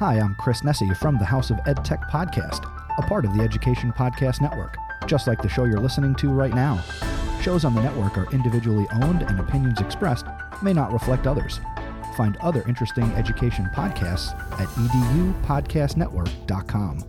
Hi, I'm Chris Nesi from the House of EdTech Podcast, a part of the Education Podcast Network, just like the show you're listening to right now. Shows on the network are individually owned, and opinions expressed may not reflect others. Find other interesting education podcasts at edupodcastnetwork.com.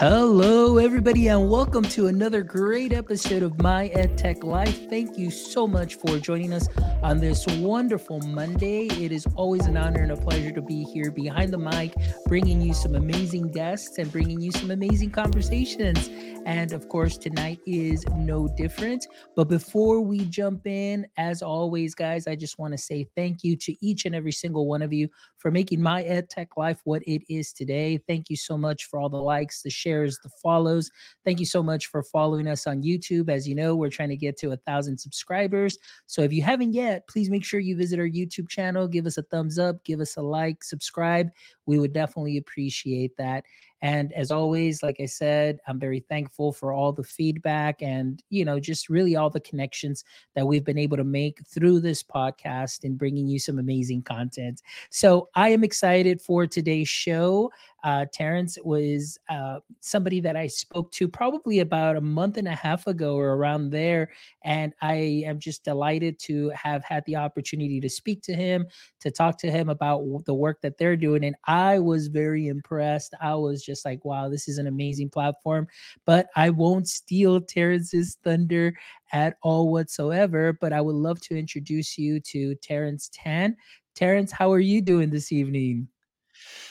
Hello, everybody, and welcome to another great episode of My EdTech Life. Thank you so much for joining us on this wonderful Monday. It is always an honor and a pleasure to be here behind the mic, bringing you some amazing guests and bringing you some amazing conversations. And of course, tonight is no different. But before we jump in, as always, guys, I just want to say thank you to each and every single one of you for making my EdTech life what it is today. Thank you so much for all the likes, the shares, the follows. Thank you so much for following us on YouTube. As you know, we're trying to get to a thousand subscribers. So if you haven't yet, please make sure you visit our YouTube channel, give us a thumbs up, give us a like, subscribe. We would definitely appreciate that. And as always, like I said, I'm very thankful for all the feedback and, you know, just really all the connections that we've been able to make through this podcast and bringing you some amazing content. So I am excited for today's show. Uh, Terence was uh, somebody that I spoke to probably about a month and a half ago or around there. And I am just delighted to have had the opportunity to speak to him, to talk to him about the work that they're doing. And I was very impressed. I was just like, wow, this is an amazing platform. But I won't steal Terence's thunder at all whatsoever. But I would love to introduce you to Terence Tan. Terence, how are you doing this evening?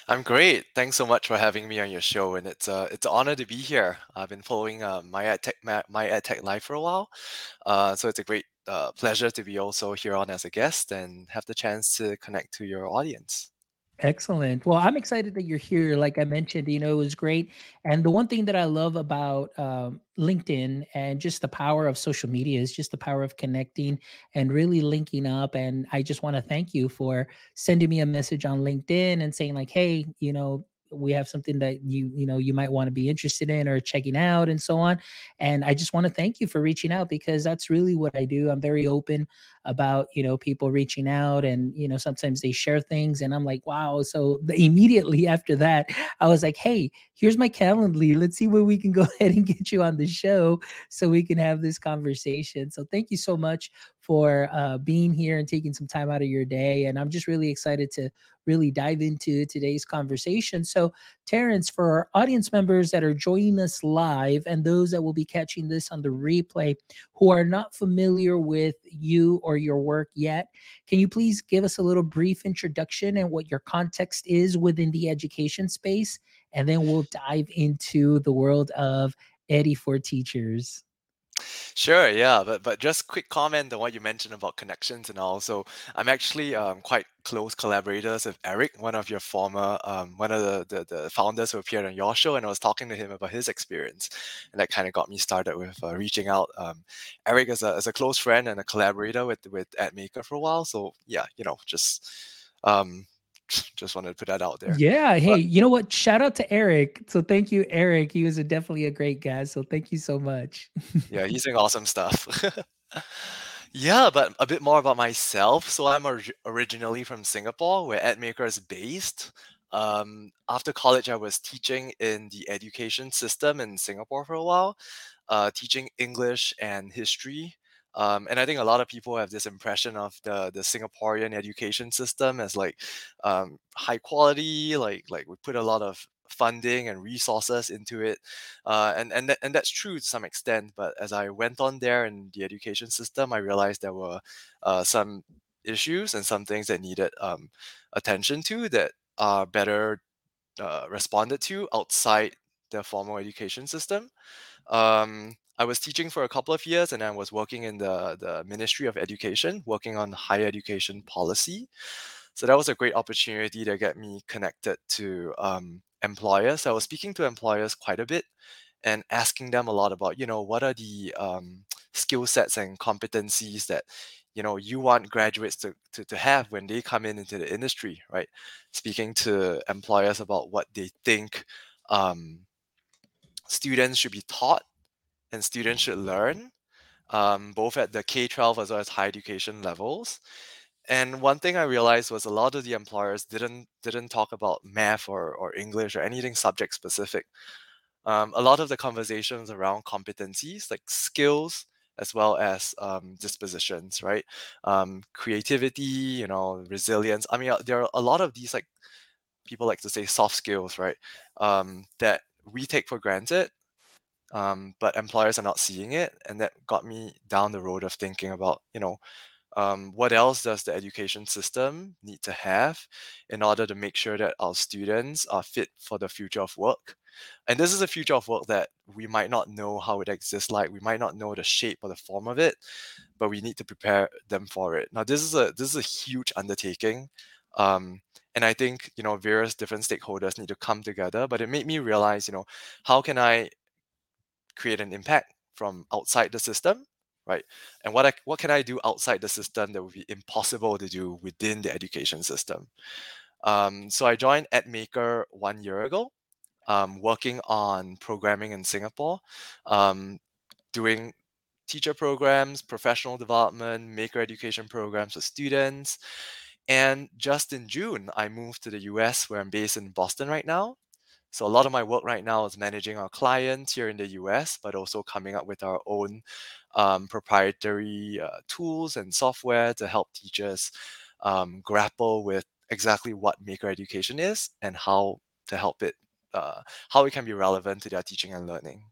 I'm great. Thanks so much for having me on your show, and it's uh, it's an honor to be here. I've been following uh, my EdTech my, my EdTech life for a while, uh, so it's a great uh, pleasure to be also here on as a guest and have the chance to connect to your audience. Excellent. Well, I'm excited that you're here. Like I mentioned, you know, it was great. And the one thing that I love about um, LinkedIn and just the power of social media is just the power of connecting and really linking up. And I just want to thank you for sending me a message on LinkedIn and saying, like, hey, you know, we have something that you you know you might want to be interested in or checking out and so on and i just want to thank you for reaching out because that's really what i do. I'm very open about you know people reaching out and you know sometimes they share things and i'm like wow. So immediately after that i was like hey here's my calendly. Let's see where we can go ahead and get you on the show so we can have this conversation. So thank you so much for uh, being here and taking some time out of your day and i'm just really excited to really dive into today's conversation. So, Terence, for our audience members that are joining us live and those that will be catching this on the replay who are not familiar with you or your work yet, can you please give us a little brief introduction and what your context is within the education space? And then we'll dive into the world of Eddy for Teachers. Sure, yeah, but but just quick comment on what you mentioned about connections and all. So I'm actually um, quite close collaborators with Eric, one of your former, um, one of the, the the founders who appeared on your show, and I was talking to him about his experience, and that kind of got me started with uh, reaching out. Um, Eric is a, is a close friend and a collaborator with with edm8ker for a while, so yeah, you know, just um, just wanted to put that out there. Yeah. Hey, but, you know what? Shout out to Eric. So thank you, Eric. He was a, definitely a great guy. So thank you so much. yeah, he's doing awesome stuff. yeah, but a bit more about myself. So I'm or- originally from Singapore, where edm8ker is based. Um, after college, I was teaching in the education system in Singapore for a while, uh, teaching English and history um, and I think a lot of people have this impression of the the Singaporean education system as like um, high quality, like like we put a lot of funding and resources into it, uh, and and and that's true to some extent. But as I went on there in the education system, I realized there were uh, some issues and some things that needed um, attention to that are better uh, responded to outside the formal education system. Um, I was teaching for a couple of years and I was working in the, the Ministry of Education, working on higher education policy. So that was a great opportunity to get me connected to um, employers. I was speaking to employers quite a bit and asking them a lot about, you know, what are the um, skill sets and competencies that, you know, you want graduates to, to, to have when they come in into the industry, right? Speaking to employers about what they think um, students should be taught and students should learn, um, both at the K 12 as well as high education levels. And one thing I realized was a lot of the employers didn't didn't talk about math or, or English or anything subject specific. Um, a lot of the conversations around competencies like skills as well as um, dispositions, right? Um, creativity, you know, resilience. I mean, uh, there are a lot of these like people like to say soft skills, right? Um, that we take for granted, um, but employers are not seeing it, and that got me down the road of thinking about, you know, um, what else does the education system need to have in order to make sure that our students are fit for the future of work? And this is a future of work that we might not know how it exists like we might not know the shape or the form of it but we need to prepare them for it. Now this is a this is a huge undertaking um, and i think you know various different stakeholders need to come together but it made me realize you know how can i create an impact from outside the system right and what I, what can i do outside the system that would be impossible to do within the education system um, so i joined edm8ker one year ago um, working on programming in Singapore, um, doing teacher programs, professional development, maker education programs for students. And just in June, I moved to the US where I'm based in Boston right now. So a lot of my work right now is managing our clients here in the US, but also coming up with our own um, proprietary uh, tools and software to help teachers um, grapple with exactly what maker education is and how to help it uh, how it can be relevant to their teaching and learning.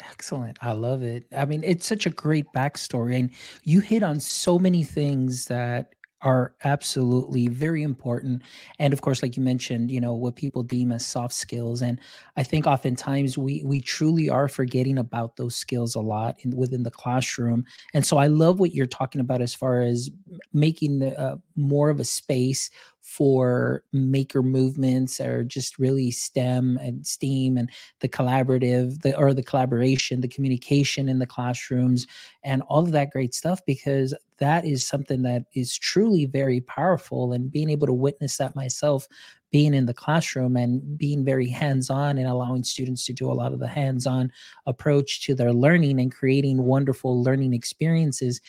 Excellent. I love it. I mean, it's such a great backstory. And you hit on so many things that are absolutely very important. And of course, like you mentioned, you know, what people deem as soft skills. And I think oftentimes we we truly are forgetting about those skills a lot in, within the classroom. And so I love what you're talking about as far as making the, uh, more of a space for maker movements or just really STEM and STEAM and the collaborative, the or the collaboration, the communication in the classrooms, and all of that great stuff because that is something that is truly very powerful. And being able to witness that myself, being in the classroom and being very hands-on and allowing students to do a lot of the hands-on approach to their learning and creating wonderful learning experiences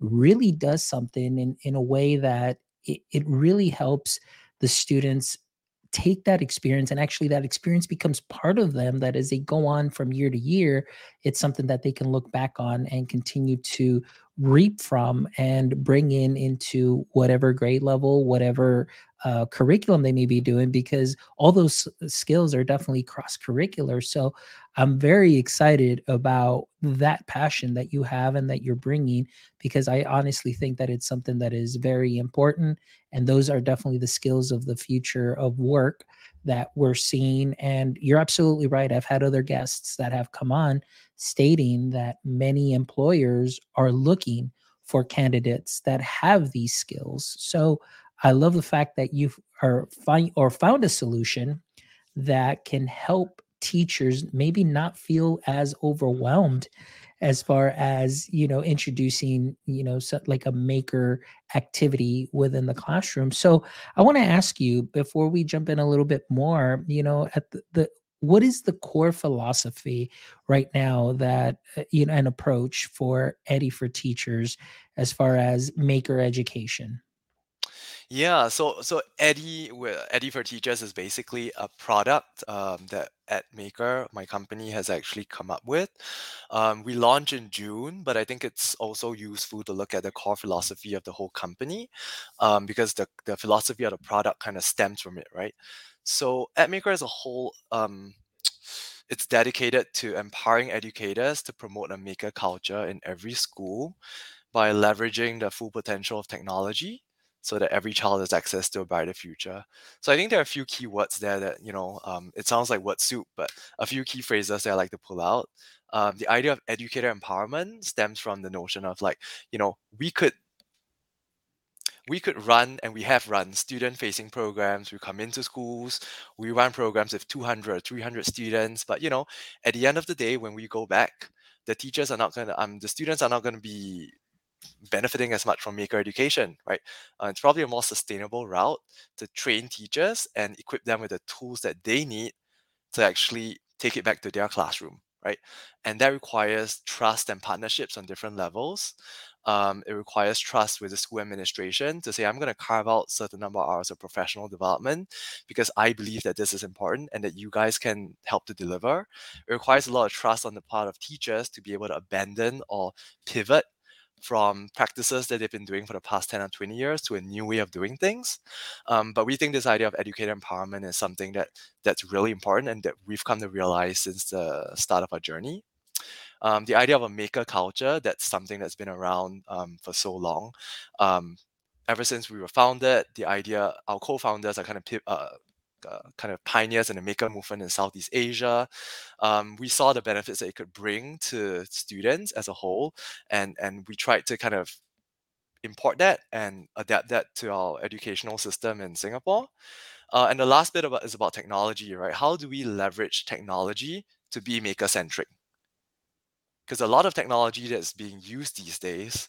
really does something in, in a way that it, it really helps the students take that experience and actually that experience becomes part of them that as they go on from year to year it's something that they can look back on and continue to reap from and bring in into whatever grade level whatever uh, curriculum they may be doing because all those skills are definitely cross curricular so i'm very excited about that passion that you have and that you're bringing because i honestly think that it's something that is very important and those are definitely the skills of the future of work that we're seeing. And you're absolutely right i've had other guests that have come on stating that many employers are looking for candidates that have these skills. So I love the fact that you are find or found a solution that can help teachers maybe not feel as overwhelmed as far as you know introducing you know so like a maker activity within the classroom. So i want to ask you before we jump in a little bit more you know at the, the what is the core philosophy right now that uh, you know an approach for Eddy for teachers as far as maker education Yeah, so so Eddie Eddy for Teachers is basically a product um, that edm8ker, my company, has actually come up with. Um, we launched in June, but I think it's also useful to look at the core philosophy of the whole company um, because the, the philosophy of the product kind of stems from it, right? So edm8ker as a whole, um, it's dedicated to empowering educators to promote a maker culture in every school by leveraging the full potential of technology so that every child has access to a brighter future. So I think there are a few key words there that, you know, um, it sounds like word soup, but a few key phrases that I like to pull out. Um, the idea of educator empowerment stems from the notion of like, you know, we could we could run and we have run student facing programs we come into schools we run programs with 200 300 students but you know at the end of the day when we go back the teachers are not going to um the students are not going to be benefiting as much from maker education, right? Uh, it's probably a more sustainable route to train teachers and equip them with the tools that they need to actually take it back to their classroom, right? And that requires trust and partnerships on different levels. Um, it requires trust with the school administration to say, I'm going to carve out certain number of hours of professional development because I believe that this is important and that you guys can help to deliver. It requires a lot of trust on the part of teachers to be able to abandon or pivot from practices that they've been doing for the past 10 or 20 years to a new way of doing things. Um, but we think this idea of educator empowerment is something that that's really important and that we've come to realize since the start of our journey. Um, the idea of a maker culture, that's something that's been around um, for so long. Um, ever since we were founded, the idea, our co-founders are kind of uh, uh, kind of pioneers in the maker movement in Southeast Asia. Um, we saw the benefits that it could bring to students as a whole, and and we tried to kind of import that and adapt that to our educational system in Singapore. Uh, and the last bit about is about technology, right? How do we leverage technology to be maker centric? because a lot of technology that's being used these days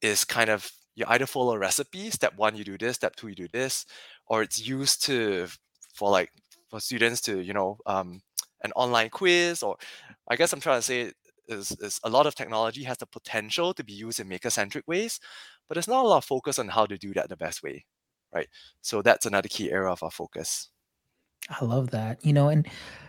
is kind of you either follow a recipe step one you do this step two you do this or it's used to for like for students to you know um, an online quiz or i guess i'm trying to say is, is a lot of technology has the potential to be used in maker centric ways but there's not a lot of focus on how to do that the best way right? So that's another key area of our focus. I love that you know and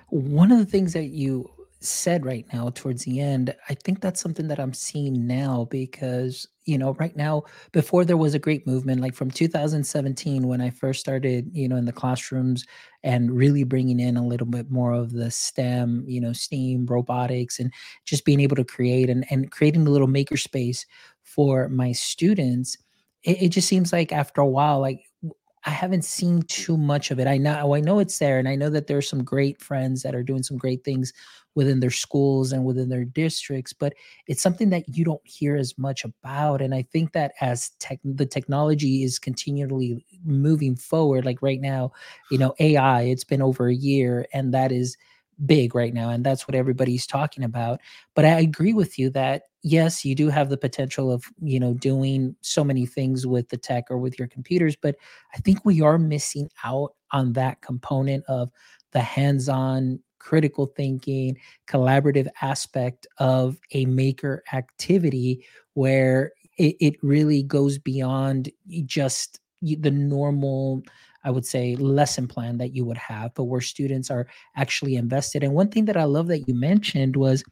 one of the things that you said right now towards the end, I think that's something that I'm seeing now because, you know, right now, before there was a great movement, like from 2017, when I first started, you know, in the classrooms and really bringing in a little bit more of the STEM, you know, STEAM, robotics, and just being able to create and, and creating a little makerspace for my students. It, it just seems like after a while, like I haven't seen too much of it. I know oh, I know it's there and I know that there's some great friends that are doing some great things within their schools and within their districts, but it's something that you don't hear as much about and I think that as tech the technology is continually moving forward like right now, you know, AI, it's been over a year and that is big right now and that's what everybody's talking about but i agree with you that yes you do have the potential of you know doing so many things with the tech or with your computers but i think we are missing out on that component of the hands-on critical thinking collaborative aspect of a maker activity where it, it really goes beyond just the normal I would say, lesson plan that you would have, but where students are actually invested. And one thing that I love that you mentioned was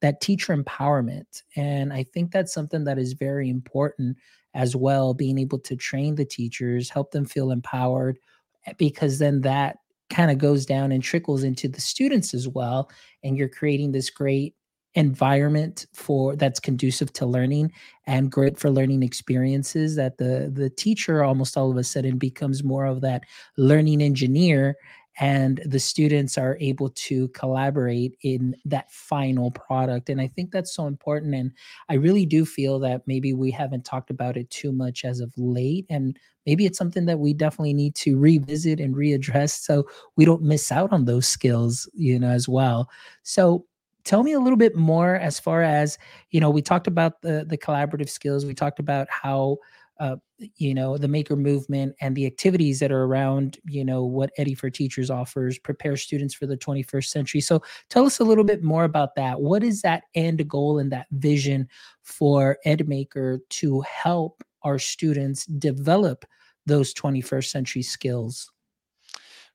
that teacher empowerment. And I think that's something that is very important as well, being able to train the teachers, help them feel empowered, eh, because then that kind of goes down and trickles into the students as well. And you're creating this great environment for that's conducive to learning and great for learning experiences that the the teacher almost all of a sudden becomes more of that learning engineer and the students are able to collaborate in that final product and i think that's so important and i really do feel that maybe we haven't talked about it too much as of late and maybe it's something that we definitely need to revisit and readdress so we don't miss out on those skills you know as well. So tell me a little bit more as far as you know we talked about the the collaborative skills we talked about how uh, you know the maker movement and the activities that are around you know what Eddy for Teachers offers prepare students for the 21st century so tell us a little bit more about that what is that end goal and that vision for edm8ker to help our students develop those 21st century skills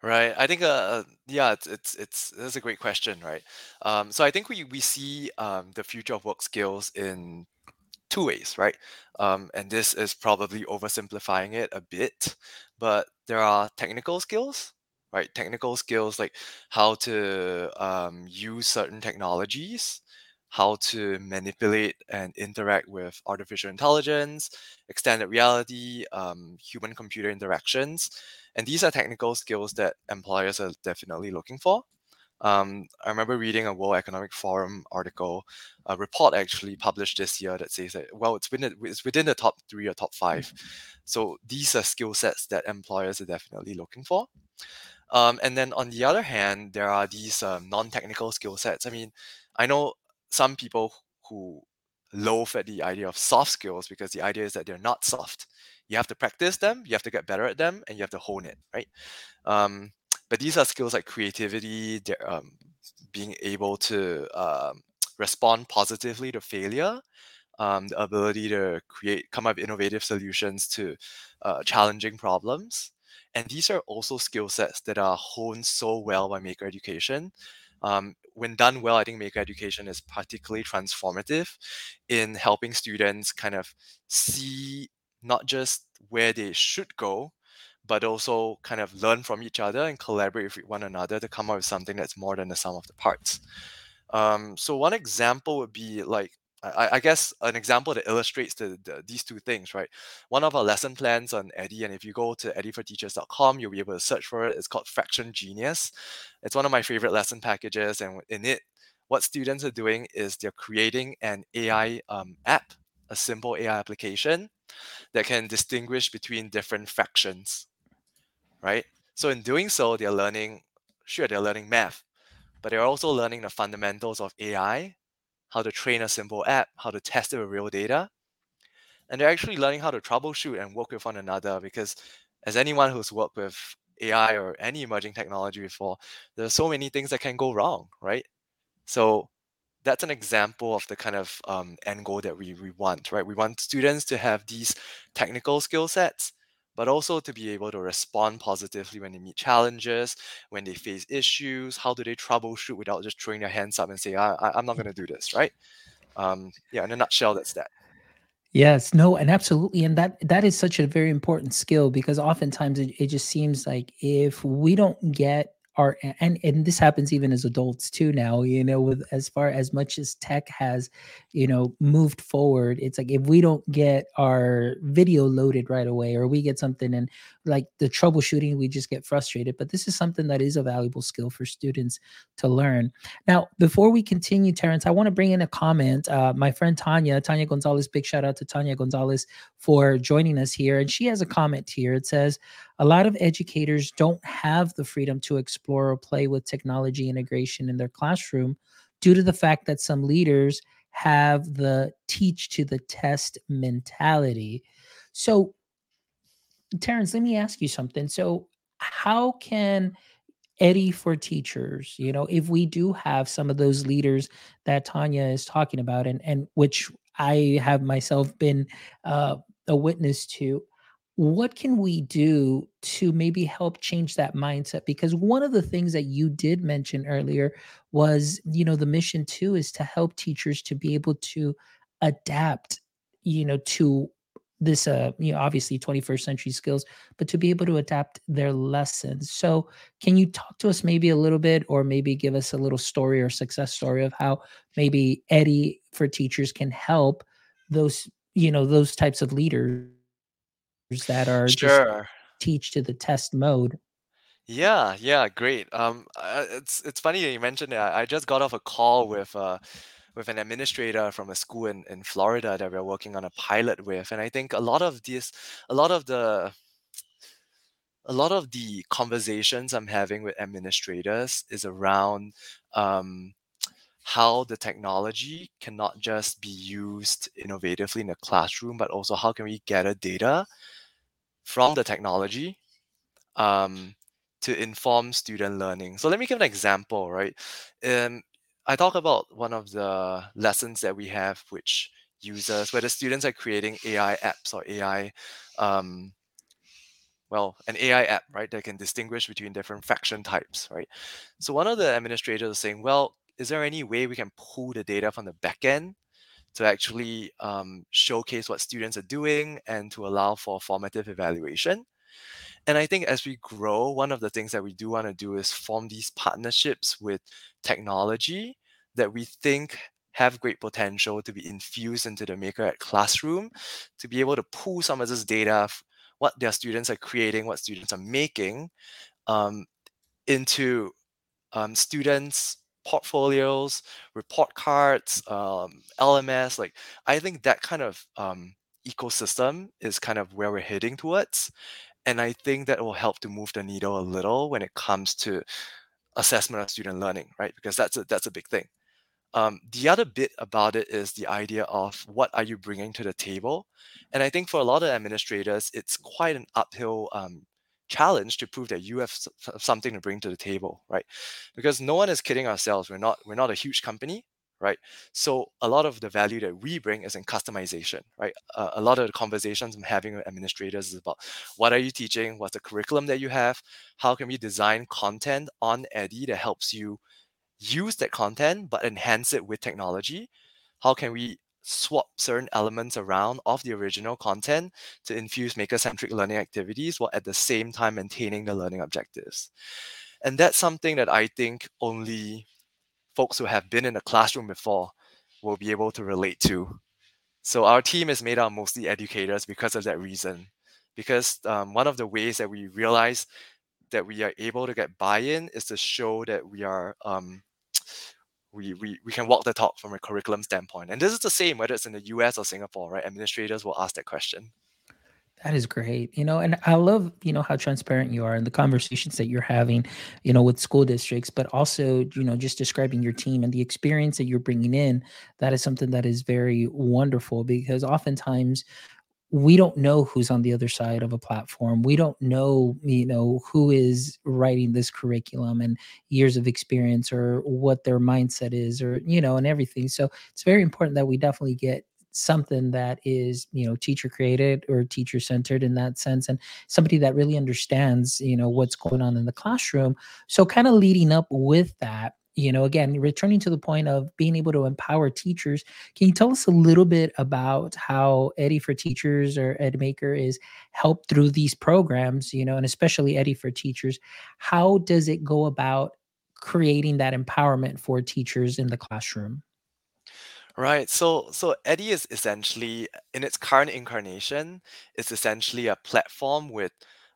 Right. I think, uh, uh, yeah, it's it's it's that's a great question, right? Um, so I think we we see um, the future of work skills in two ways, right? Um, and this is probably oversimplifying it a bit, but there are technical skills, right? Technical skills like how to um, use certain technologies, how to manipulate and interact with artificial intelligence, extended reality, um, human computer interactions. And these are technical skills that employers are definitely looking for. Um, I remember reading a World Economic Forum article, a report actually published this year that says that well, it's within it's within the top three or top five. Mm-hmm. So these are skill sets that employers are definitely looking for. Um, and then on the other hand, there are these um, non-technical skill sets. I mean, I know some people who loathe at the idea of soft skills because the idea is that they're not soft. You have to practice them, you have to get better at them, and you have to hone it, right? Um, but these are skills like creativity, um, being able to um, respond positively to failure, um, the ability to create, come up with innovative solutions to uh, challenging problems. And these are also skill sets that are honed so well by Maker Education. Um, when done well, I think Maker Education is particularly transformative in helping students kind of see not just where they should go, but also kind of learn from each other and collaborate with one another to come up with something that's more than the sum of the parts. Um, so one example would be like I, I guess an example that illustrates the, the, these two things, right? One of our lesson plans on Eddy, and if you go to eddyforteachers.com, you'll be able to search for it. It's called Fraction Genius. It's one of my favorite lesson packages, and in it, what students are doing is they're creating an AI um, app, a simple AI application that can distinguish between different fractions, right? So in doing so, they're learning, sure, they're learning math, but they're also learning the fundamentals of AI how to train a simple app, how to test it with real data. And they're actually learning how to troubleshoot and work with one another because, as anyone who's worked with AI or any emerging technology before, there's so many things that can go wrong, right? So that's an example of the kind of um, end goal that we, we want, right? We want students to have these technical skill sets but also to be able to respond positively when they meet challenges, when they face issues. How do they troubleshoot without just throwing their hands up and say, I, I, am not going to do this, right? Um, yeah, in a nutshell, that's that. Yes, no, and absolutely. And that that is such a very important skill because oftentimes it, it just seems like if we don't get our and and this happens even as adults too now you know with as far as much as tech has you know moved forward it's like if we don't get our video loaded right away or we get something and like the troubleshooting we just get frustrated but this is something that is a valuable skill for students to learn. Now before we continue terence i want to bring in a comment uh, my friend tanya tanya gonzalez big shout out to tanya gonzalez for joining us here and she has a comment here. It says a lot of educators don't have the freedom to explore or play with technology integration in their classroom due to the fact that some leaders have the teach to the test mentality. So, Terence, let me ask you something. So, how can Eddy for teachers, you know, if we do have some of those leaders that Tanya is talking about, and and which I have myself been uh, a witness to, what can we do to maybe help change that mindset? Because one of the things that you did mention earlier was you know the mission too is to help teachers to be able to adapt you know to this uh you know obviously 21st century skills but to be able to adapt their lessons. So can you talk to us maybe a little bit or maybe give us a little story or success story of how maybe eddy for teachers can help those you know those types of leaders that are Sure. just teach to the test mode. Yeah, yeah, great. Um, uh, it's it's funny that you mentioned that. I just got off a call with uh with an administrator from a school in, in Florida that we're working on a pilot with, and I think a lot of this, a lot of the a lot of the conversations I'm having with administrators is around um, how the technology cannot just be used innovatively in the classroom, but also how can we gather data from the technology um, to inform student learning. So let me give an example, right? Um, I talk about one of the lessons that we have, which users, where the students are creating AI apps or AI, um, well, an AI app, right, that can distinguish between different fraction types, right? So one of the administrators is saying, well, is there any way we can pull the data from the backend to actually um, showcase what students are doing and to allow for formative evaluation. And I think as we grow, one of the things that we do want to do is form these partnerships with technology that we think have great potential to be infused into the Maker at classroom, to be able to pull some of this data, what their students are creating, what students are making, um, into um, students' portfolios, report cards, um, LMS. Like I think that kind of um, ecosystem is kind of where we're heading towards, and I think that will help to move the needle a little when it comes to assessment of student learning, right? Because that's a, that's a big thing. Um, the other bit about it is the idea of what are you bringing to the table, and I think for a lot of administrators, it's quite an uphill um, challenge to prove that you have something to bring to the table, right? Because no one is kidding ourselves. We're not we're not a huge company, right? So a lot of the value that we bring is in customization, right? Uh, a lot of the conversations I'm having with administrators is about what are you teaching? What's the curriculum that you have? How can we design content on Eddy that helps you use that content but enhance it with technology? How can we swap certain elements around of the original content to infuse maker-centric learning activities while at the same time maintaining the learning objectives? And that's something that I think only folks who have been in the classroom before will be able to relate to. So our team is made up mostly educators because of that reason. Because um, one of the ways that we realize that we are able to get buy-in is to show that we are um, we, we we can walk the talk from a curriculum standpoint. And this is the same whether it's in the US or Singapore, right? Administrators will ask that question. That is great. You know, and I love, you know, how transparent you are in the conversations that you're having, you know, with school districts, but also, you know, just describing your team and the experience that you're bringing in. That is something that is very wonderful because oftentimes we don't know who's on the other side of a platform. We don't know, you know, who is writing this curriculum and years of experience or what their mindset is or, you know, and everything. So it's very important that we definitely get something that is you know teacher created or teacher centered in that sense and somebody that really understands you know what's going on in the classroom so kind of leading up with that you know again returning to the point of being able to empower teachers can you tell us a little bit about how Eddy for teachers or edm8ker is helped through these programs you know and especially Eddy for teachers how does it go about creating that empowerment for teachers in the classroom Right. So so Eddy is essentially in its current incarnation, it's essentially a platform with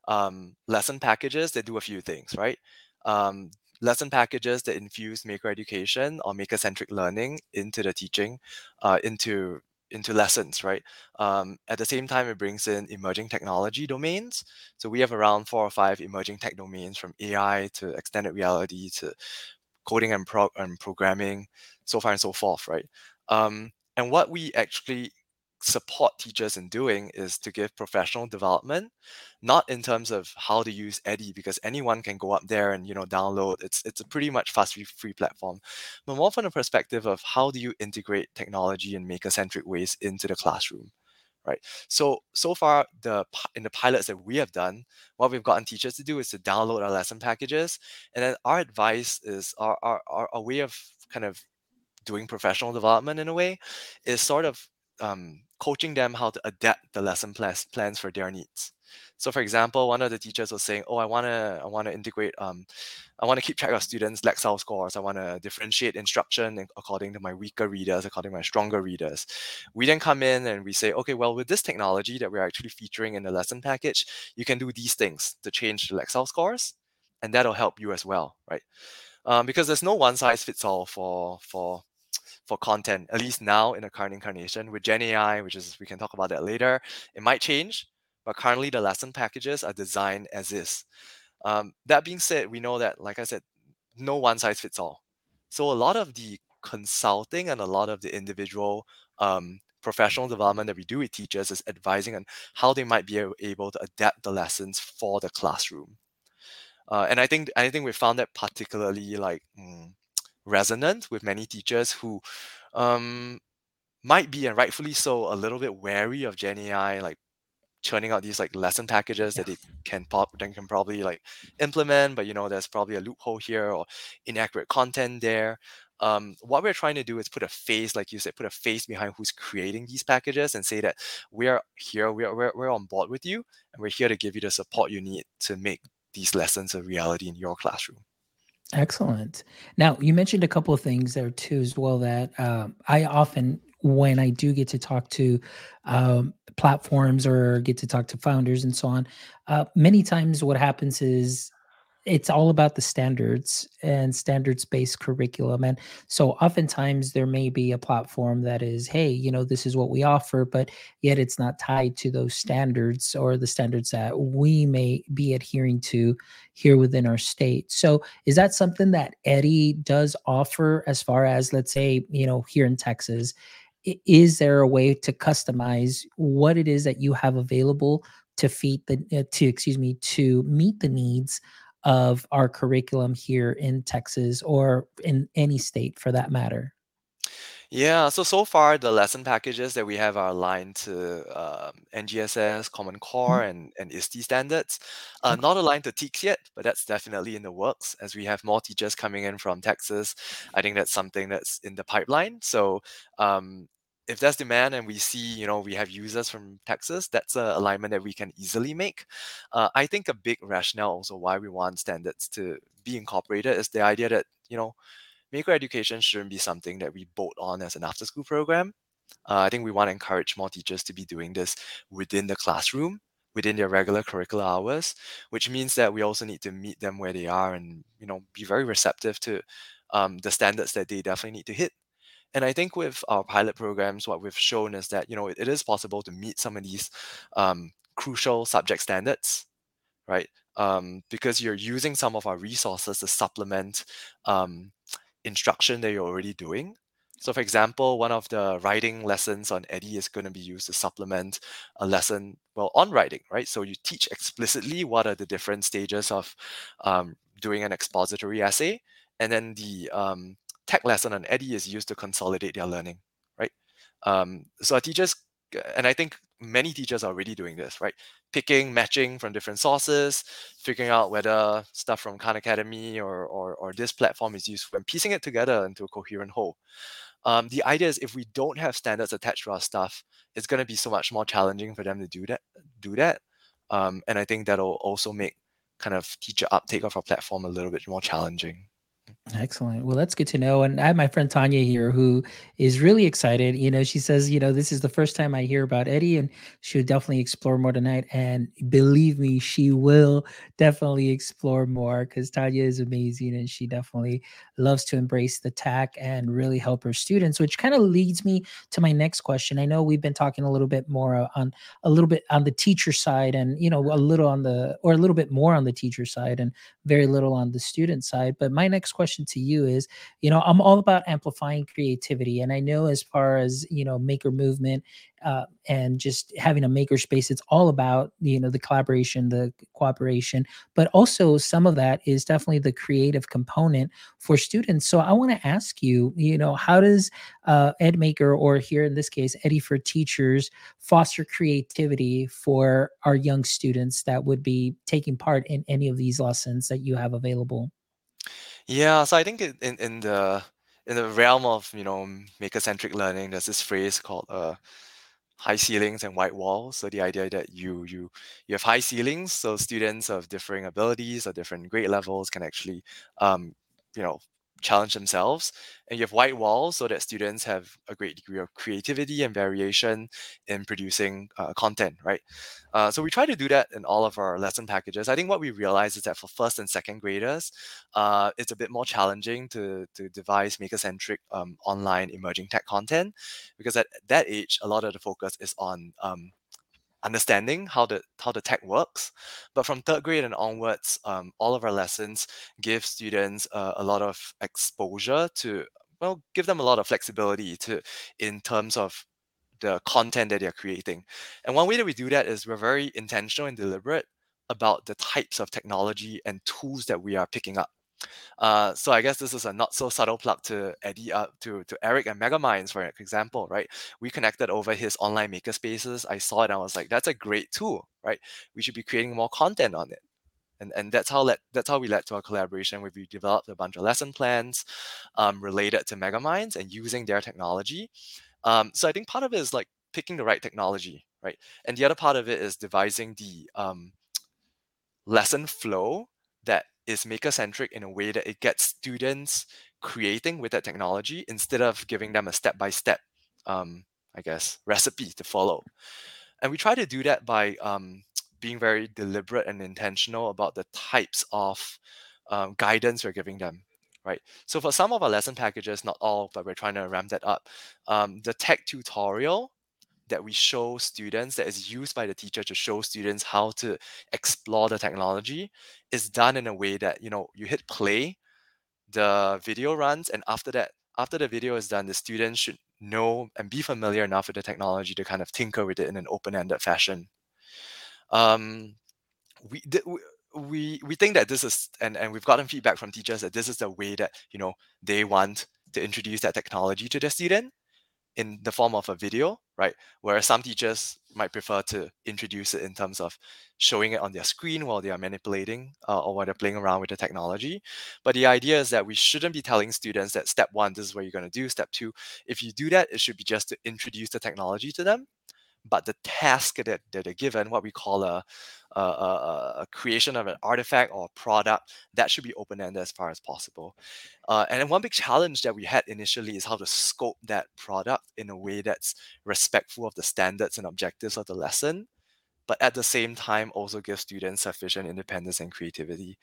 um, lesson packages that do a few things, right? Um, lesson packages that infuse maker education or maker-centric learning into the teaching, uh, into into lessons, right? Um, at the same time, it brings in emerging technology domains. So we have around four or five emerging tech domains from AI to extended reality to coding and, pro- and programming, so far and so forth, right? Um, and what we actually support teachers in doing is to give professional development, not in terms of how to use Eddy, because anyone can go up there and you know download. It's it's a pretty much fast free, platform, but more from the perspective of how do you integrate technology in maker-centric ways into the classroom right? So so far the in the pilots that we have done what we've gotten teachers to do is to download our lesson packages. And then our advice is our, our, our way of kind of doing professional development in a way is sort of um, coaching them how to adapt the lesson plans plans for their needs. So, for example, one of the teachers was saying, "Oh, I want to, I want to integrate, um, I want to keep track of students' Lexile scores. I want to differentiate instruction according to my weaker readers, according to my stronger readers." We then come in and we say, "Okay, well, with this technology that we're actually featuring in the lesson package, you can do these things to change the Lexile scores, and that'll help you as well, right?" Um, because there's no one size fits all for for for content, at least now in the current incarnation. With Gen AI, which is we can talk about that later, it might change, but currently the lesson packages are designed as is. Um, that being said, we know that, like I said, no one size fits all. So a lot of the consulting and a lot of the individual um, professional development that we do with teachers is advising on how they might be able to adapt the lessons for the classroom. Uh, and I think I think we found that particularly like mm, resonant with many teachers who um, might be and rightfully so a little bit wary of Gen AI, like churning out these like lesson packages that they can pop then can probably like implement, but you know there's probably a loophole here or inaccurate content there. Um, what we're trying to do is put a face, like you said, put a face behind who's creating these packages and say that we are here, we are, we're, we're on board with you, and we're here to give you the support you need to make these lessons a reality in your classroom. Excellent. Now, you mentioned a couple of things there too, as well, that um, I often, when I do get to talk to um, platforms or get to talk to founders and so on, uh, many times what happens is it's all about the standards and standards based curriculum and so oftentimes there may be a platform that is hey you know this is what we offer but yet it's not tied to those standards or the standards that we may be adhering to here within our state. So is that something that Eddy does offer as far as let's say you know here in texas? Is there a way to customize what it is that you have available to feed the uh, to excuse me to meet the needs of our curriculum here in Texas or in any state for that matter? Yeah, so so far the lesson packages that we have are aligned to um, NGSS, Common Core, Mhm. and, and ISTE standards. Uh, not aligned to TEKS yet, but that's definitely in the works as we have more teachers coming in from Texas. I think that's something that's in the pipeline. So um, if there's demand and we see, you know, we have users from Texas, that's an alignment that we can easily make. Uh, I think a big rationale also why we want standards to be incorporated is the idea that, you know, maker education shouldn't be something that we bolt on as an after school program. Uh, I think we want to encourage more teachers to be doing this within the classroom, within their regular curricular hours, which means that we also need to meet them where they are and you know be very receptive to um, the standards that they definitely need to hit. And I think with our pilot programs, what we've shown is that you know it, it is possible to meet some of these um, crucial subject standards, right? Um, because you're using some of our resources to supplement um, instruction that you're already doing. So, for example, one of the writing lessons on Eddy is going to be used to supplement a lesson, well, on writing, right? So, you teach explicitly what are the different stages of um, doing an expository essay, and then the um, tech lesson on Eddy is used to consolidate their learning, right? Um, so, our teachers, and I think many teachers are already doing this, right? Picking, matching from different sources, figuring out whether stuff from Khan Academy or, or, or this platform is useful and piecing it together into a coherent whole. Um, the idea is if we don't have standards attached to our stuff, it's going to be so much more challenging for them to do that. Do that, um, and I think that'll also make kind of teacher uptake of our platform a little bit more challenging. Excellent. Well, that's good to know. And I have my friend Tanya here who is really excited. You know, she says, you know, this is the first time I hear about Eddy and she would definitely explore more tonight. And believe me, she will definitely explore more because Tanya is amazing and she definitely loves to embrace the tech and really help her students, which kind of leads me to my next question. I know we've been talking a little bit more on a little bit on the teacher side and, you know, a little on the, or a little bit more on the teacher side and very little on the student side. But my next question to you is, you know, I'm all about amplifying creativity. And I know as far as, you know, maker movement uh, and just having a maker space, it's all about, you know, the collaboration, the cooperation, but also some of that is definitely the creative component for students. So I want to ask you, you know, how does uh, edm8ker, or here in this case, Eddy for Teachers, foster creativity for our young students that would be taking part in any of these lessons that you have available? Yeah, so I think in, in, the in the realm of you know maker-centric learning, there's this phrase called uh, high ceilings and white walls. So the idea that you you you have high ceilings, so students of differing abilities or different grade levels can actually um, you know challenge themselves and you have white walls so that students have a great degree of creativity and variation in producing uh, content right? Uh, so we try to do that in all of our lesson packages. I think what we realize is that for first and second graders uh, it's a bit more challenging to, to devise maker-centric um, online emerging tech content because at that age a lot of the focus is on um, understanding how the how the tech works. But from third grade and onwards, um, all of our lessons give students uh, a lot of exposure to well, give them a lot of flexibility to in terms of the content that they're creating. And one way that we do that is we're very intentional and deliberate about the types of technology and tools that we are picking up. Uh, so I guess this is a not so subtle plug to Eddy, uh, to to Eric and Megaminds, for example, right? We connected over his online makerspaces. I saw it and I was like, that's a great tool, right? We should be creating more content on it. And, and that's how let that's how we led to our collaboration where we developed a bunch of lesson plans um, related to Megaminds and using their technology. Um, so I think part of it is like picking the right technology, right? And the other part of it is devising the um, lesson flow that is maker centric in a way that it gets students creating with that technology instead of giving them a step by step, I guess, recipe to follow. And we try to do that by um, being very deliberate and intentional about the types of um, guidance we're giving them. Right. So for some of our lesson packages, not all, but we're trying to ramp that up. Um, the tech tutorial that we show students that is used by the teacher to show students how to explore the technology is done in a way that you know you hit play the video runs and after that after the video is done the students should know and be familiar enough with the technology to kind of tinker with it in an open-ended fashion. Um, we, we we think that this is and, and we've gotten feedback from teachers that this is the way that you know they want to introduce that technology to their student in the form of a video, right? Whereas some teachers might prefer to introduce it in terms of showing it on their screen while they are manipulating uh, or while they're playing around with the technology. But the idea is that we shouldn't be telling students that step one, this is what you're going to do. Step two, if you do that, it should be just to introduce the technology to them but the task that, that they're given, what we call a, a, a, a creation of an artifact or product, that should be open-ended as far as possible. Uh, and one big challenge that we had initially is how to scope that product in a way that's respectful of the standards and objectives of the lesson but at the same time also give students sufficient independence and creativity.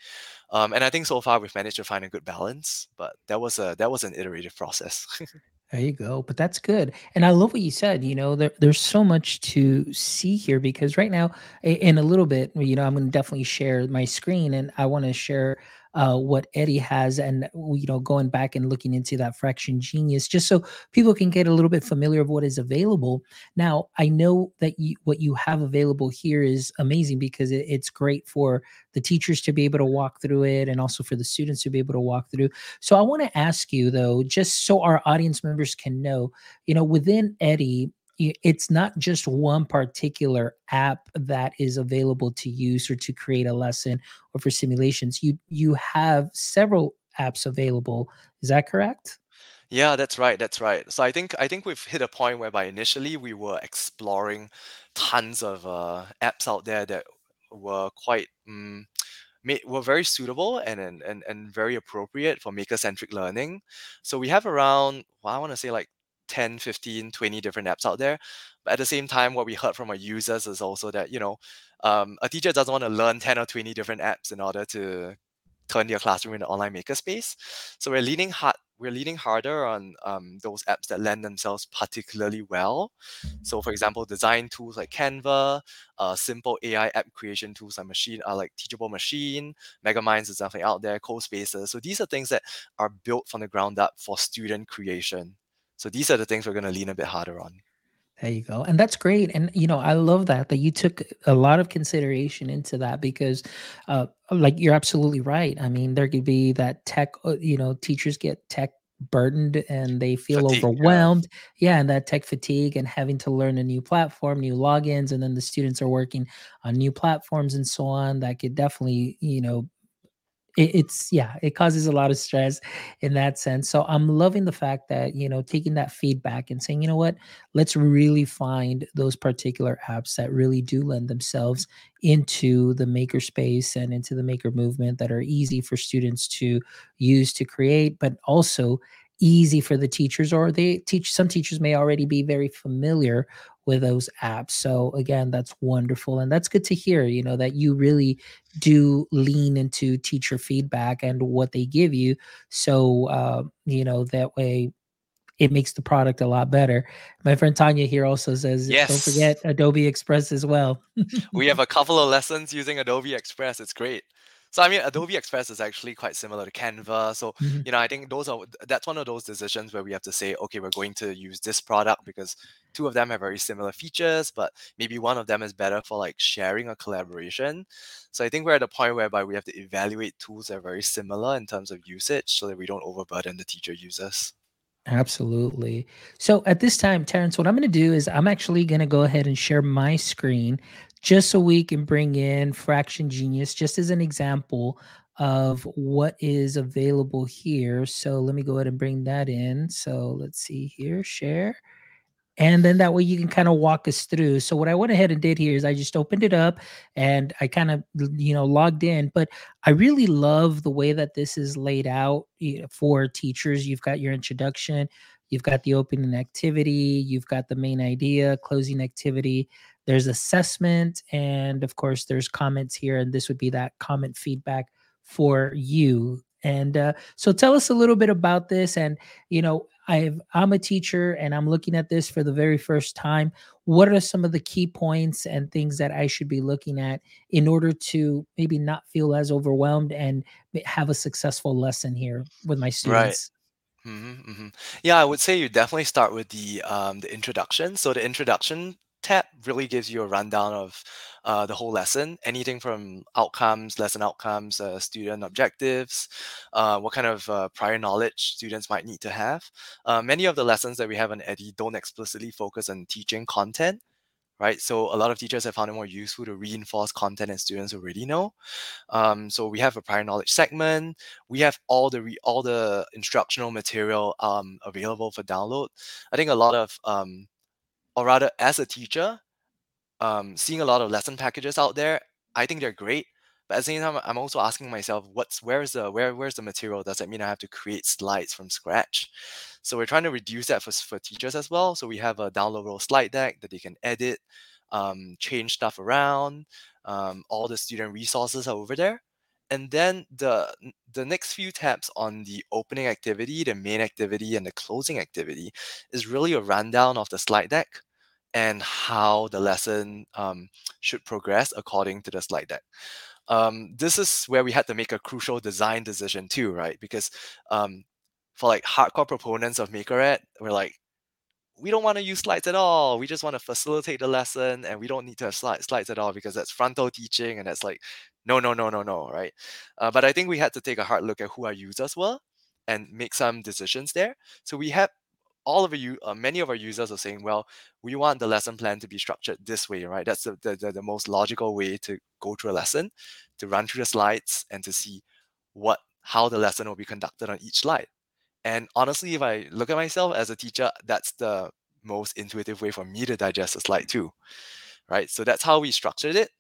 Um, and I think so far we've managed to find a good balance, but that was a that was an iterative process. There you go. But that's good. And I love what you said. You know, there, there's so much to see here because right now, in a little bit, you know, I'm going to definitely share my screen and I want to share uh, what Eddy has, and you know, going back and looking into that fraction genius, just so people can get a little bit familiar of what is available. Now, I know that you, what you have available here is amazing because it, it's great for the teachers to be able to walk through it, and also for the students to be able to walk through. So, I want to ask you though, just so our audience members can know, you know, within Eddy, it's not just one particular app that is available to use or to create a lesson or for simulations. You you have several apps available. Is that correct? Yeah that's right that's right. So i think i think we've hit a point whereby initially we were exploring tons of uh, apps out there that were quite um, made, were very suitable and, and and and very appropriate for maker centric learning. So we have around well, i want to say like 10 15 20 different apps out there but at the same time what we heard from our users is also that you know um, a teacher doesn't want to learn 10 or 20 different apps in order to turn their classroom into an online makerspace so we're leaning hard we're leaning harder on um, those apps that lend themselves particularly well. So, for example, design tools like Canva, uh, simple AI app creation tools like Machine, uh, like Teachable Machine, Megaminds is definitely out there, CoSpaces. So these are things that are built from the ground up for student creation. So these are the things we're going to lean a bit harder on. There you go. And that's great. And you know, I love that that you took a lot of consideration into that because uh like you're absolutely right. I mean, there could be that tech, uh, you know, teachers get tech burdened and they feel fatigue, overwhelmed. Yeah. yeah, and that tech fatigue and having to learn a new platform, new logins and then the students are working on new platforms and so on that could definitely, you know, it, it's yeah it causes a lot of stress in that sense. So i'm loving the fact that you know taking that feedback and saying you know what? Let's really find those particular apps that really do lend themselves into the maker space and into the maker movement that are easy for students to use to create but also easy for the teachers or they teach some teachers may already be very familiar with those apps so again that's wonderful and that's good to hear you know that you really do lean into teacher feedback and what they give you so uh, you know that way it makes the product a lot better. My friend Tanya here also says, yes. don't forget Adobe Express as well. we have a couple of lessons using Adobe Express. It's great. So I mean, Adobe Express is actually quite similar to Canva. So mm-hmm. you know, I think those are that's one of those decisions where we have to say, okay, we're going to use this product because two of them have very similar features, but maybe one of them is better for like sharing or collaboration. So I think we're at a point whereby we have to evaluate tools that are very similar in terms of usage, so that we don't overburden the teacher users. Absolutely. So at this time, Terence, what I'm going to do is I'm actually going to go ahead and share my screen just so we can bring in Fraction Genius, just as an example of what is available here. So let me go ahead and bring that in. So let's see here, share. And then that way you can kind of walk us through. So what I went ahead and did here is I just opened it up and I kind of you know logged in. But I really love the way that this is laid out for teachers. You've got your introduction, you've got the opening activity, you've got the main idea, closing activity, there's assessment, and of course, there's comments here. And this would be that comment feedback for you. And uh, so tell us a little bit about this. And, you know, I've, I'm a teacher and I'm looking at this for the very first time. What are some of the key points and things that I should be looking at in order to maybe not feel as overwhelmed and have a successful lesson here with my students? Right. Mm-hmm, mm-hmm. Yeah, I would say you definitely start with the um, the introduction. So the introduction tab really gives you a rundown of uh, the whole lesson, anything from outcomes, lesson outcomes, uh, student objectives, uh, what kind of uh, prior knowledge students might need to have. Uh, many of the lessons that we have on Eddy don't explicitly focus on teaching content, right? So a lot of teachers have found it more useful to reinforce content that students already know. Um, so we have a prior knowledge segment. We have all the re- all the instructional material um, available for download. I think a lot of um, or rather as a teacher um, seeing a lot of lesson packages out there i think they're great. But at the same time i'm also asking myself what's where's the where where's the material? Does that mean i have to create slides from scratch? So we're trying to reduce that for, for teachers as well. So we have a downloadable slide deck that they can edit um, change stuff around um, all the student resources are over there. And then the the next few tabs on the opening activity, the main activity, and the closing activity is really a rundown of the slide deck and how the lesson um, should progress according to the slide deck. Um, this is where we had to make a crucial design decision too, right? Because um, for like hardcore proponents of MakerEd, we're like, we don't want to use slides at all. We just want to facilitate the lesson and we don't need to have slides, slides at all because that's frontal teaching and that's like no, no, no, no, no, right? Uh, but I think we had to take a hard look at who our users were and make some decisions there. So we had all of you, uh, many of our users are saying, well, we want the lesson plan to be structured this way, right? That's the, the, the most logical way to go through a lesson, to run through the slides and to see what how the lesson will be conducted on each slide. And honestly, if I look at myself as a teacher, that's the most intuitive way for me to digest a slide too, right? So that's how we structured it.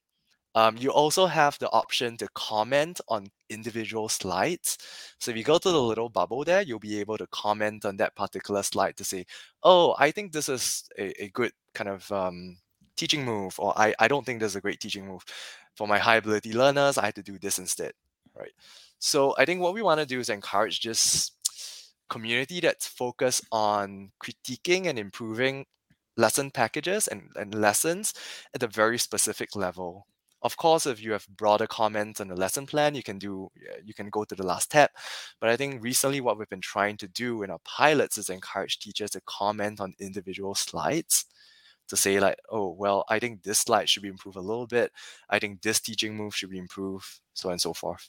Um, you also have the option to comment on individual slides. So if you go to the little bubble there, you'll be able to comment on that particular slide to say, oh, I think this is a, a good kind of um, teaching move, or I, I don't think this is a great teaching move. For my high ability learners, I had to do this instead, right? So I think what we want to do is encourage this community that's focused on critiquing and improving lesson packages and, and lessons at a very specific level of course, if you have broader comments on the lesson plan, you can do you can go to the last tab. But I think recently what we've been trying to do in our pilots is encourage teachers to comment on individual slides to say like, oh well, I think this slide should be improved a little bit. I think this teaching move should be improved, so on and so forth.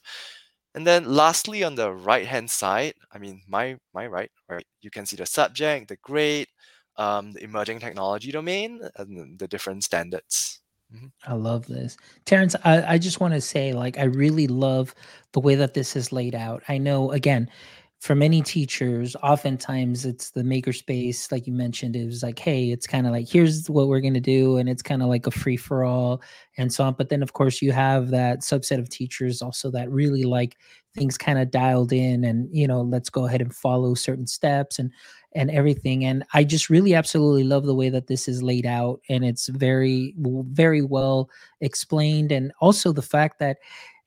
And then lastly, on the right hand side, I mean my my right, right, you can see the subject, the grade, um, the emerging technology domain, and the different standards. Mm-hmm. I love this. Terence, I, I just want to say, like, I really love the way that this is laid out. I know, again, for many teachers, oftentimes it's the makerspace, like you mentioned, it was like, hey, it's kind of like, here's what we're going to do. And it's kind of like a free for all and so on. But then, of course, you have that subset of teachers also that really like things kind of dialed in and, you know, let's go ahead and follow certain steps. And and everything. And I just really absolutely love the way that this is laid out and it's very, very well explained. And also the fact that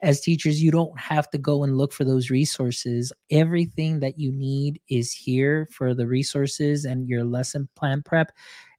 as teachers, you don't have to go and look for those resources. Everything that you need is here for the resources and your lesson plan prep.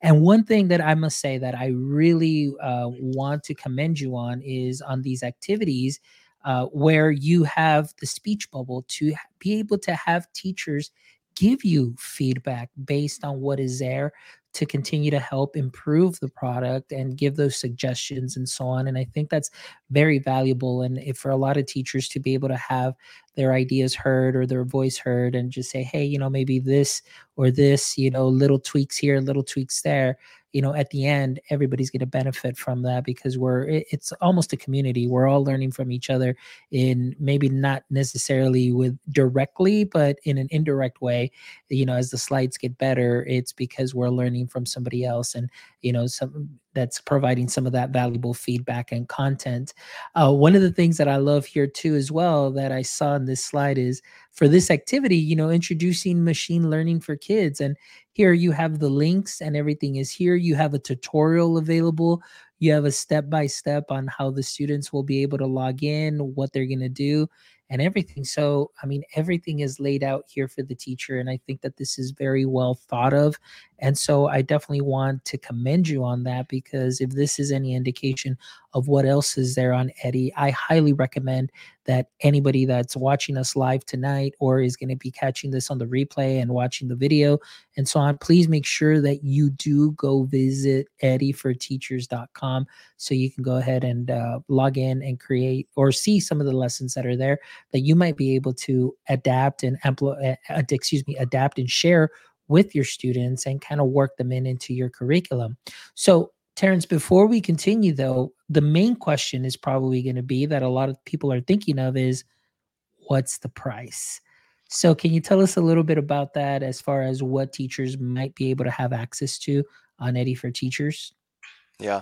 And one thing that I must say that I really uh, want to commend you on is on these activities uh, where you have the speech bubble to be able to have teachers give you feedback based on what is there to continue to help improve the product and give those suggestions and so on. And I think that's very valuable. And if for a lot of teachers to be able to have their ideas heard or their voice heard and just say, hey, you know, maybe this or this, you know, little tweaks here, little tweaks there, you know at the end everybody's going to benefit from that because we're it's almost a community. We're all learning from each other in maybe not necessarily with directly but in an indirect way. You know as the slides get better it's because we're learning from somebody else and you know some that's providing some of that valuable feedback and content. Uh, one of the things that I love here too, as well, that I saw in this slide is for this activity, you know, introducing machine learning for kids. And here you have the links and everything is here. You have a tutorial available. You have a step by step on how the students will be able to log in, what they're going to do and everything. So, I mean, everything is laid out here for the teacher. And I think that this is very well thought of And so I definitely want to commend you on that because if this is any indication of what else is there on Eddy, I highly recommend that anybody that's watching us live tonight or is going to be catching this on the replay and watching the video and so on, please make sure that you do go visit eddyforteachers.com so you can go ahead and uh, log in and create or see some of the lessons that are there that you might be able to adapt and amplify, uh, excuse me, adapt and share with your students and kind of work them in into your curriculum. So, Terence, before we continue, though, the main question is probably going to be that a lot of people are thinking of is what's the price? So, can you tell us a little bit about that as far as what teachers might be able to have access to on Eddy for Teachers? Yeah,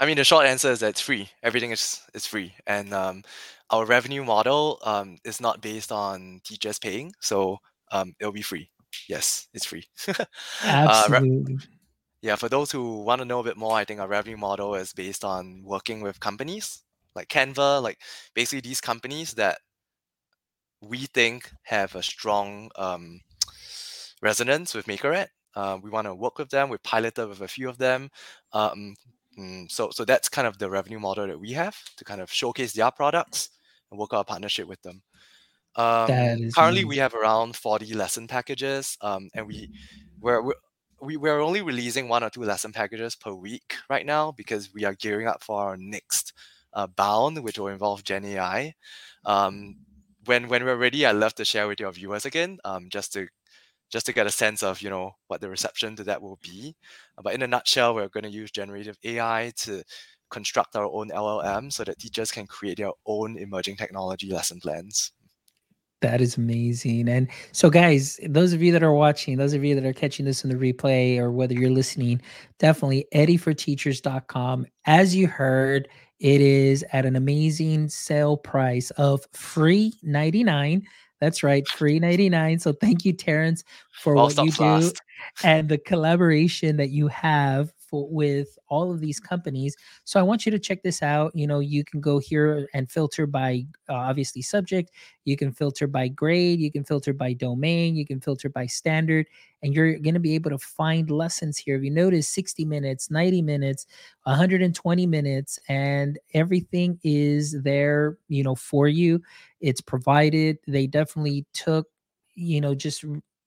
I mean the short answer is that it's free. Everything is is free, and um, our revenue model um, is not based on teachers paying, so um, it'll be free. Yes, it's free. Absolutely. Uh, re- yeah, for those who want to know a bit more, I think our revenue model is based on working with companies like Canva, like basically these companies that we think have a strong um, resonance with MakerEd. Uh, we want to work with them. We piloted with a few of them. Um, mm, so, so that's kind of the revenue model that we have to kind of showcase their products and work out a partnership with them. Um, currently, we have around 40 lesson packages, um, and we we're, we're we, we're only releasing one or two lesson packages per week right now because we are gearing up for our next uh, bound, which will involve Gen AI. Um, when when we're ready, I'd love to share with your viewers again, um, just to just to get a sense of you know what the reception to that will be. But in a nutshell, we're going to use generative AI to construct our own LLM so that teachers can create their own emerging technology lesson plans. That is amazing. And so, guys, those of you that are watching, those of you that are catching this in the replay, or whether you're listening, definitely eddyforteachers.com. As you heard, it is at an amazing sale price of free 99. That's right, free 99. So thank you, Terence, for what you do and the collaboration that you have with all of these companies. So I want you to check this out. You know, you can go here and filter by uh, obviously subject. You can filter by grade. You can filter by domain. You can filter by standard. And you're going to be able to find lessons here. If you notice 60 minutes, 90 minutes, 120 minutes, and everything is there, you know, for you. It's provided. They definitely took, you know, just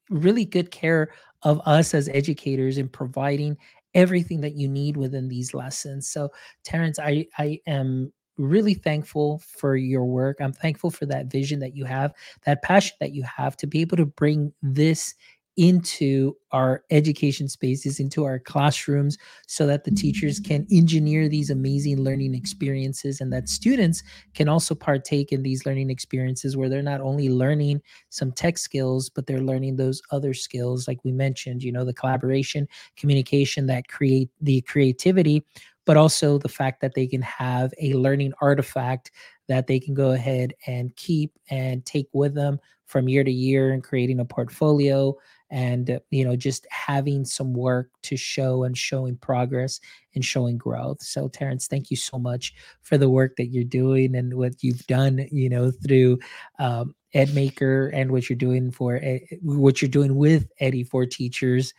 really good care of us as educators in providing everything that you need within these lessons. So, Terence, I I am really thankful for your work. I'm thankful for that vision that you have, that passion that you have to be able to bring this into our education spaces, into our classrooms, so that the teachers can engineer these amazing learning experiences and that students can also partake in these learning experiences where they're not only learning some tech skills, but they're learning those other skills, like we mentioned, you know, the collaboration, communication, that create the creativity, but also the fact that they can have a learning artifact that they can go ahead and keep and take with them from year to year and creating a portfolio and uh, you know just having some work to show and showing progress and showing growth. So terence thank you so much for the work that you're doing and what you've done you know through um, edm8ker and what you're doing for what you're doing with eddy for teachers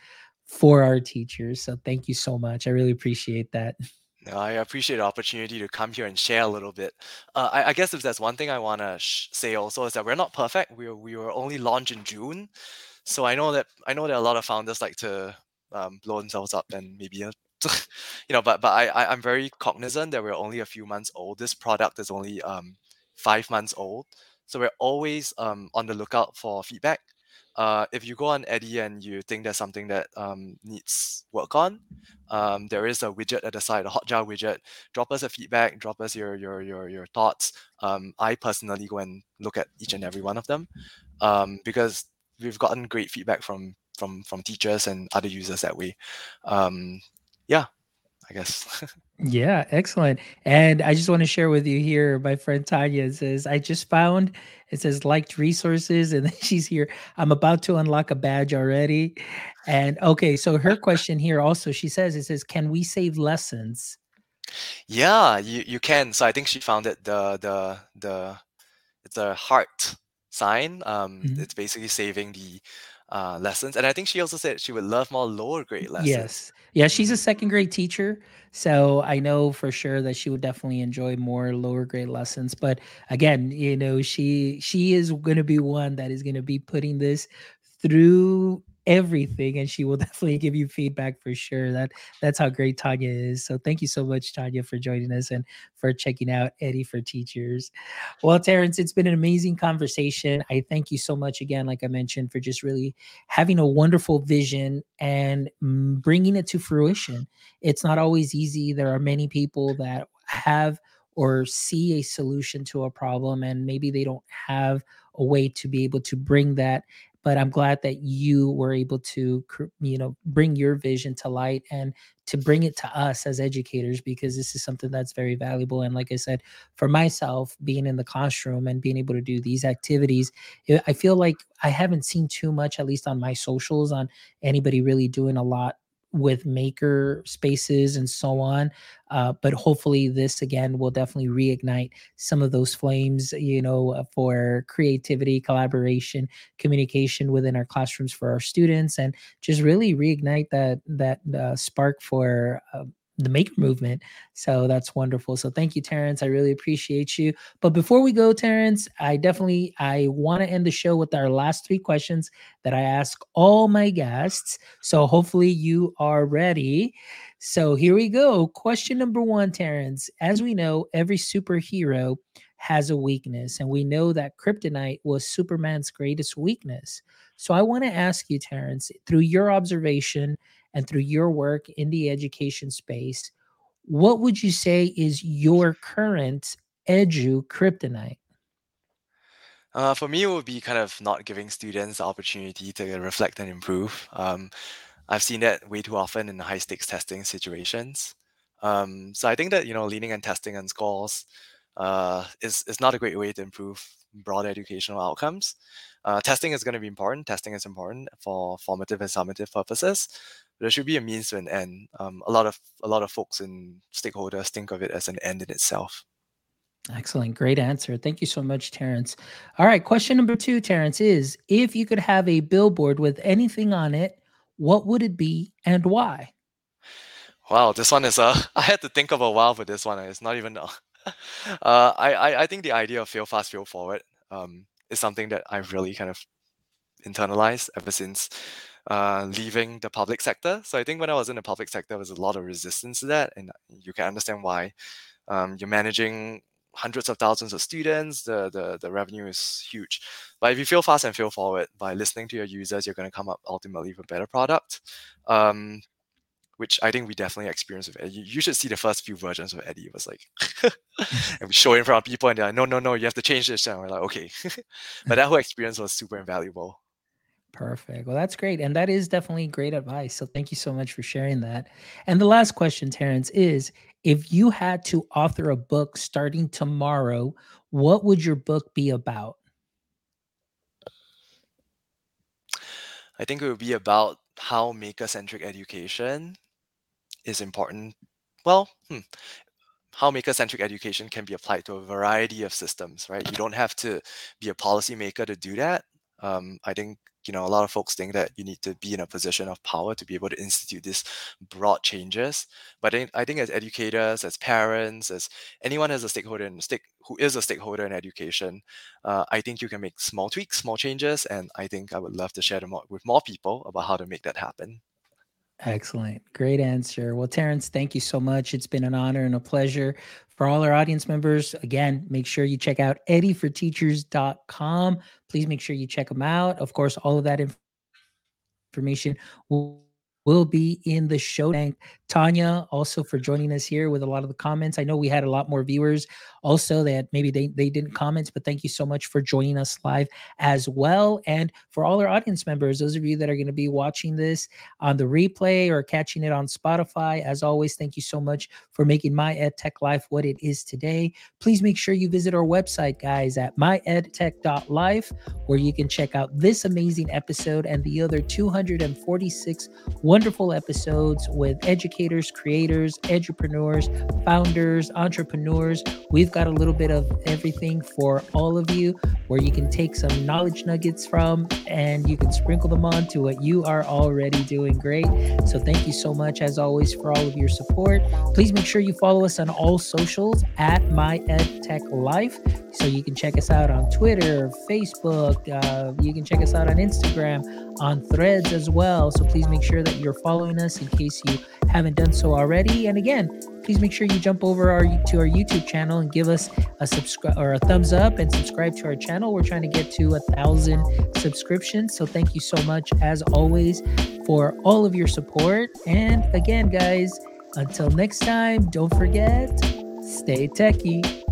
for our teachers. So thank you so much. I really appreciate that. I appreciate the opportunity to come here and share a little bit. Uh, I, I, guess if there's one thing I want to sh- say also is that we're not perfect. We we were only launched in June, so I know that I know that a lot of founders like to um, blow themselves up and maybe uh, you know, but but I, I am very cognizant that we're only a few months old. This product is only um five months old, so we're always um on the lookout for feedback. Uh, if you go on Eddy and you think there's something that um, needs work on, um, there is a widget at the side, a Hotjar widget. Drop us a feedback. Drop us your your your your thoughts. Um, I personally go and look at each and every one of them um, because we've gotten great feedback from from from teachers and other users that way. Um, yeah, I guess. yeah, excellent. And I just want to share with you here, my friend Tanya says, I just found it says liked resources, and then she's here. I'm about to unlock a badge already. And okay, so her question here also, she says, it says, Can we save lessons? Yeah, you, you can. So I think she found it the the the it's a heart sign. Um, mm-hmm. It's basically saving the uh, lessons. And I think she also said she would love more lower grade lessons. Yes. Yeah, she's a second grade teacher. So I know for sure that she would definitely enjoy more lower grade lessons. But again, you know, she she is gonna be one that is gonna be putting this through everything and she will definitely give you feedback for sure. That that's how great tanya is. So thank you so much tanya for joining us and for checking out eddy for teachers. Well terence it's been an amazing conversation. I thank you so much again like i mentioned for just really having a wonderful vision and mm, bringing it to fruition. It's not always easy. There are many people that have or see a solution to a problem and maybe they don't have a way to be able to bring that but i'm glad that you were able to you know bring your vision to light and to bring it to us as educators because this is something that's very valuable. And like i said for myself being in the classroom and being able to do these activities eh, i feel like i haven't seen too much at least on my socials on anybody really doing a lot with maker spaces and so on uh, but hopefully this again will definitely reignite some of those flames you know uh, for creativity collaboration communication within our classrooms for our students and just really reignite that that uh, spark for uh, the maker movement. So that's wonderful. So thank you, Terence. I really appreciate you. But before we go, Terence, I definitely I want to end the show with our last three questions that I ask all my guests. So hopefully you are ready. So here we go. Question number one, Terence. As we know, every superhero has a weakness, and we know that kryptonite was Superman's greatest weakness. So I want to ask you, Terence, through your observation and through your work in the education space, what would you say is your current edu kryptonite? Uh, for me, it would be kind of not giving students the opportunity to reflect and improve. Um, I've seen that way too often in high stakes testing situations. Um, so I think that you know leaning and testing on scores uh, is is not a great way to improve broad educational outcomes. Uh, testing is going to be important. Testing is important for formative and summative purposes, there should be a means to an end. Um, a lot of a lot of folks and stakeholders think of it as an end in itself. Excellent. Great answer. Thank you so much, Terence. All right. Question number two, Terence, is if you could have a billboard with anything on it, what would it be and why? Wow, this one is uh I had to think of a while for this one. It's not even uh, I, I I think the idea of fail fast, fail forward um is something that I've really kind of internalized ever since uh, leaving the public sector. So I think when I was in the public sector, there was a lot of resistance to that, and you can understand why. Um, you're managing hundreds of thousands of students. The, the the revenue is huge, but if you fail fast and fail forward by listening to your users, you're going to come up ultimately with a better product. Um, which I think we definitely experienced with Eddy. You should see the first few versions of Eddy. It was like, and we show it in front of people, and they're like, no, no, no, you have to change this. And we're like, okay. but that whole experience was super invaluable. Perfect. Well, that's great. And that is definitely great advice. So thank you so much for sharing that. And the last question, Terence, is if you had to author a book starting tomorrow, what would your book be about? I think it would be about how maker centric education is important. Well, hmm, how maker centric education can be applied to a variety of systems, right? You don't have to be a policymaker to do that. Um, I think you know a lot of folks think that you need to be in a position of power to be able to institute these broad changes but i think as educators as parents as anyone as a stakeholder in stake who is a stakeholder in education uh, i think you can make small tweaks small changes and i think i would love to share them with more people about how to make that happen Excellent. Great answer. Well, Terence, thank you so much. It's been an honor and a pleasure. For all our audience members, again, make sure you check out eddyforteachers.com. Please make sure you check them out. Of course, all of that information will will be in the show. Thank Tanya also for joining us here with a lot of the comments. I know we had a lot more viewers also that maybe they, they didn't comment, but thank you so much for joining us live as well. And for all our audience members, those of you that are going to be watching this on the replay or catching it on Spotify, as always, thank you so much for making My EdTech Life what it is today. Please make sure you visit our website, guys, at myedtech.life, where you can check out this amazing episode and the other 246 one wonderful episodes with educators, creators, entrepreneurs, founders, entrepreneurs. We've got a little bit of everything for all of you where you can take some knowledge nuggets from and you can sprinkle them on to what you are already doing great. So thank you so much as always for all of your support. Please make sure you follow us on all socials at My Ed Tech Life. So you can check us out on Twitter, Facebook. Uh, you can check us out on Instagram, on Threads as well. So please make sure that you're following us in case you haven't done so already. And again, please make sure you jump over our to our YouTube channel and give us a subscribe or a thumbs up and subscribe to our channel. We're trying to get to a thousand subscriptions. So thank you so much as always for all of your support. And again, guys, until next time, don't forget, stay techie.